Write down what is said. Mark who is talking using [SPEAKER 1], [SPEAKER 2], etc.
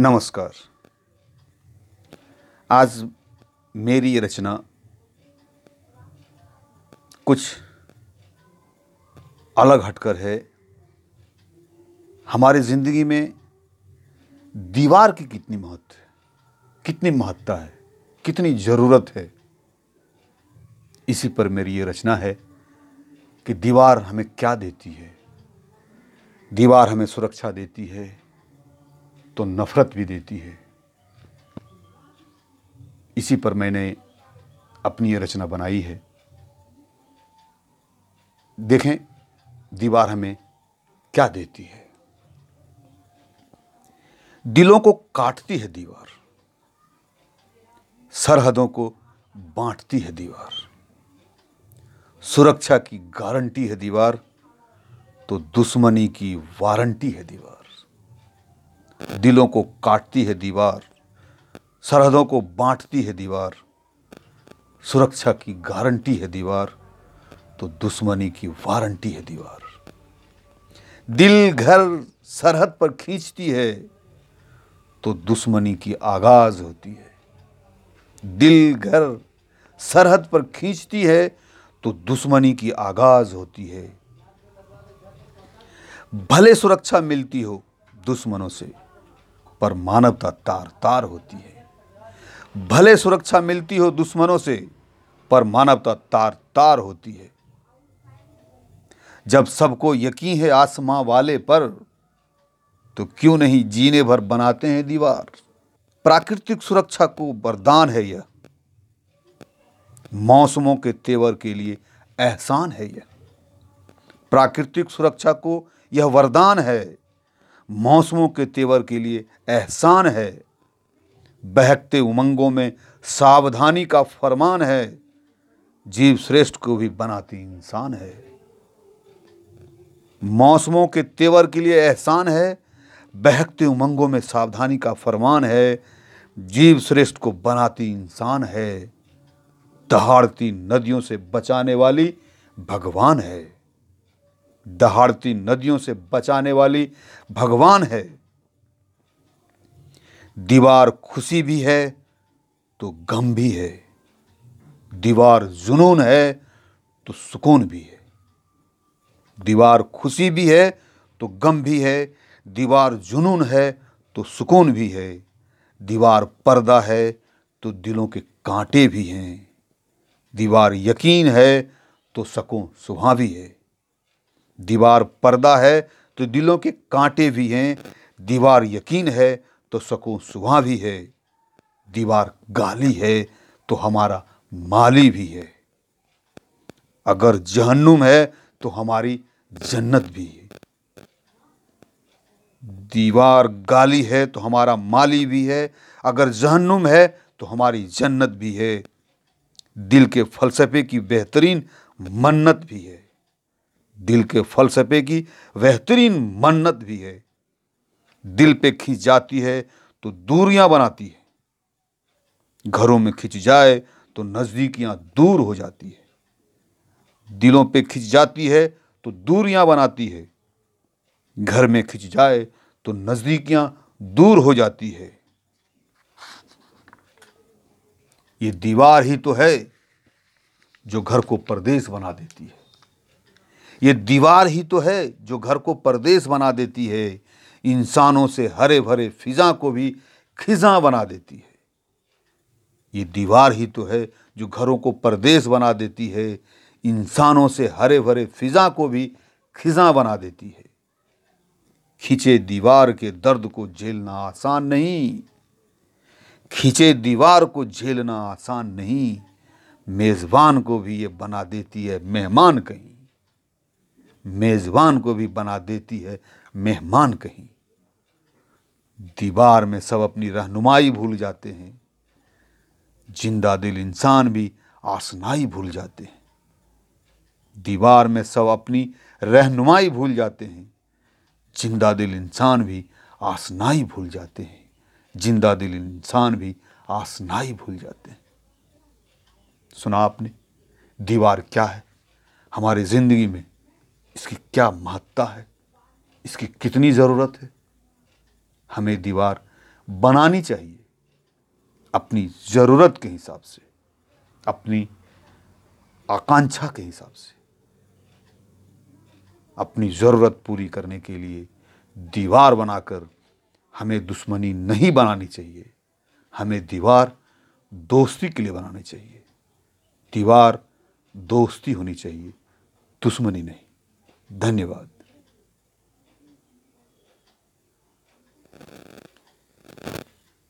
[SPEAKER 1] नमस्कार। आज मेरी ये रचना कुछ अलग हटकर है। हमारी ज़िंदगी में दीवार की कितनी महत्व है, कितनी महत्ता है, कितनी ज़रूरत है, इसी पर मेरी ये रचना है कि दीवार हमें क्या देती है, दीवार हमें सुरक्षा देती है तो नफ़रत भी देती है। इसी पर मैंने अपनी ये रचना बनाई है। देखें, दीवार हमें क्या देती है। दिलों को काटती है दीवार। सरहदों को बांटती है दीवार। सुरक्षा की गारंटी है दीवार तो दुश्मनी की वारंटी है दीवार। दिलों को काटती है दीवार, सरहदों को बांटती है दीवार, सुरक्षा की गारंटी है दीवार तो दुश्मनी की वारंटी है दीवार। दिल घर सरहद पर खींचती है तो दुश्मनी की आगाज़ होती है। दिल घर सरहद पर खींचती है तो दुश्मनी की आगाज़ होती है। भले सुरक्षा मिलती हो दुश्मनों से पर मानवता तार तार होती है। भले सुरक्षा मिलती हो दुश्मनों से, पर मानवता तार तार होती है। जब सबको यकीन है आसमां वाले पर तो क्यों नहीं जीने भर बनाते हैं दीवार? प्राकृतिक सुरक्षा को वरदान है यह। मौसमों के तेवर के लिए एहसान है यह। प्राकृतिक सुरक्षा को यह वरदान है मौसमों के तेवर के लिए एहसान है। बहकते उमंगों में सावधानी का फरमान है। जीव श्रेष्ठ को भी बनाती इंसान है। मौसमों के तेवर के लिए एहसान है। बहकते उमंगों में सावधानी का फरमान है। जीव श्रेष्ठ को बनाती इंसान है। दहाड़ती नदियों से बचाने वाली भगवान है। दहाड़ती नदियों से बचाने वाली भगवान है। दीवार खुशी भी है तो गम भी है। दीवार जुनून है तो सुकून भी है। दीवार खुशी भी है तो गम भी है। दीवार जुनून है तो सुकून भी है। दीवार पर्दा है तो दिलों के कांटे भी हैं। दीवार यकीन है तो सकून सुबह भी है। दीवार पर्दा है तो दिलों के कांटे भी हैं। दीवार यकीन है तो सकून सुबह भी है। दीवार गाली है तो हमारा माली भी है। अगर जहन्नुम है तो हमारी जन्नत भी है। दीवार गाली है तो हमारा माली भी है। अगर जहन्नुम है तो हमारी जन्नत भी है। दिल के फलसफे की बेहतरीन मन्नत भी है। दिल के फलसफे की बेहतरीन मन्नत भी है। दिल पे खींच जाती है तो दूरियाँ बनाती है। घरों में खिंच जाए तो नज़दीकियाँ दूर हो जाती है। दिलों पे खिंच जाती है तो दूरियाँ बनाती है। घर में खिंच जाए तो नज़दीकियाँ दूर हो जाती है। ये दीवार ही तो है जो घर को परदेश बना देती है। ये दीवार ही तो है जो घर को परदेश बना देती है। इंसानों से हरे भरे फिजा को भी खिजा बना देती है। ये दीवार ही तो है जो घरों को परदेश बना देती है। इंसानों से हरे भरे फिजा को भी खिजा बना देती है। खींचे दीवार के दर्द को झेलना आसान नहीं। खींचे दीवार को झेलना आसान नहीं। मेज़बान को भी ये बना देती है मेहमान कहीं। मेज़बान को भी बना देती है मेहमान कहीं। दीवार में सब अपनी रहनुमाई भूल जाते हैं। ज़िंदा दिल इंसान भी आसनाई भूल जाते हैं। दीवार में सब अपनी रहनुमाई भूल जाते हैं। ज़िंदा दिल इंसान भी आसनाई भूल जाते हैं। ज़िंदा दिल इंसान भी आसनाई भूल जाते हैं। सुना आपने, दीवार क्या है? हमारी ज़िंदगी में इसकी क्या महत्ता है? इसकी कितनी ज़रूरत है? हमें दीवार बनानी चाहिए अपनी ज़रूरत के हिसाब से, अपनी आकांक्षा के हिसाब से। अपनी ज़रूरत पूरी करने के लिए दीवार बनाकर हमें दुश्मनी नहीं बनानी चाहिए। हमें दीवार दोस्ती के लिए बनानी चाहिए। दीवार दोस्ती होनी चाहिए, दुश्मनी नहीं। धन्यवाद।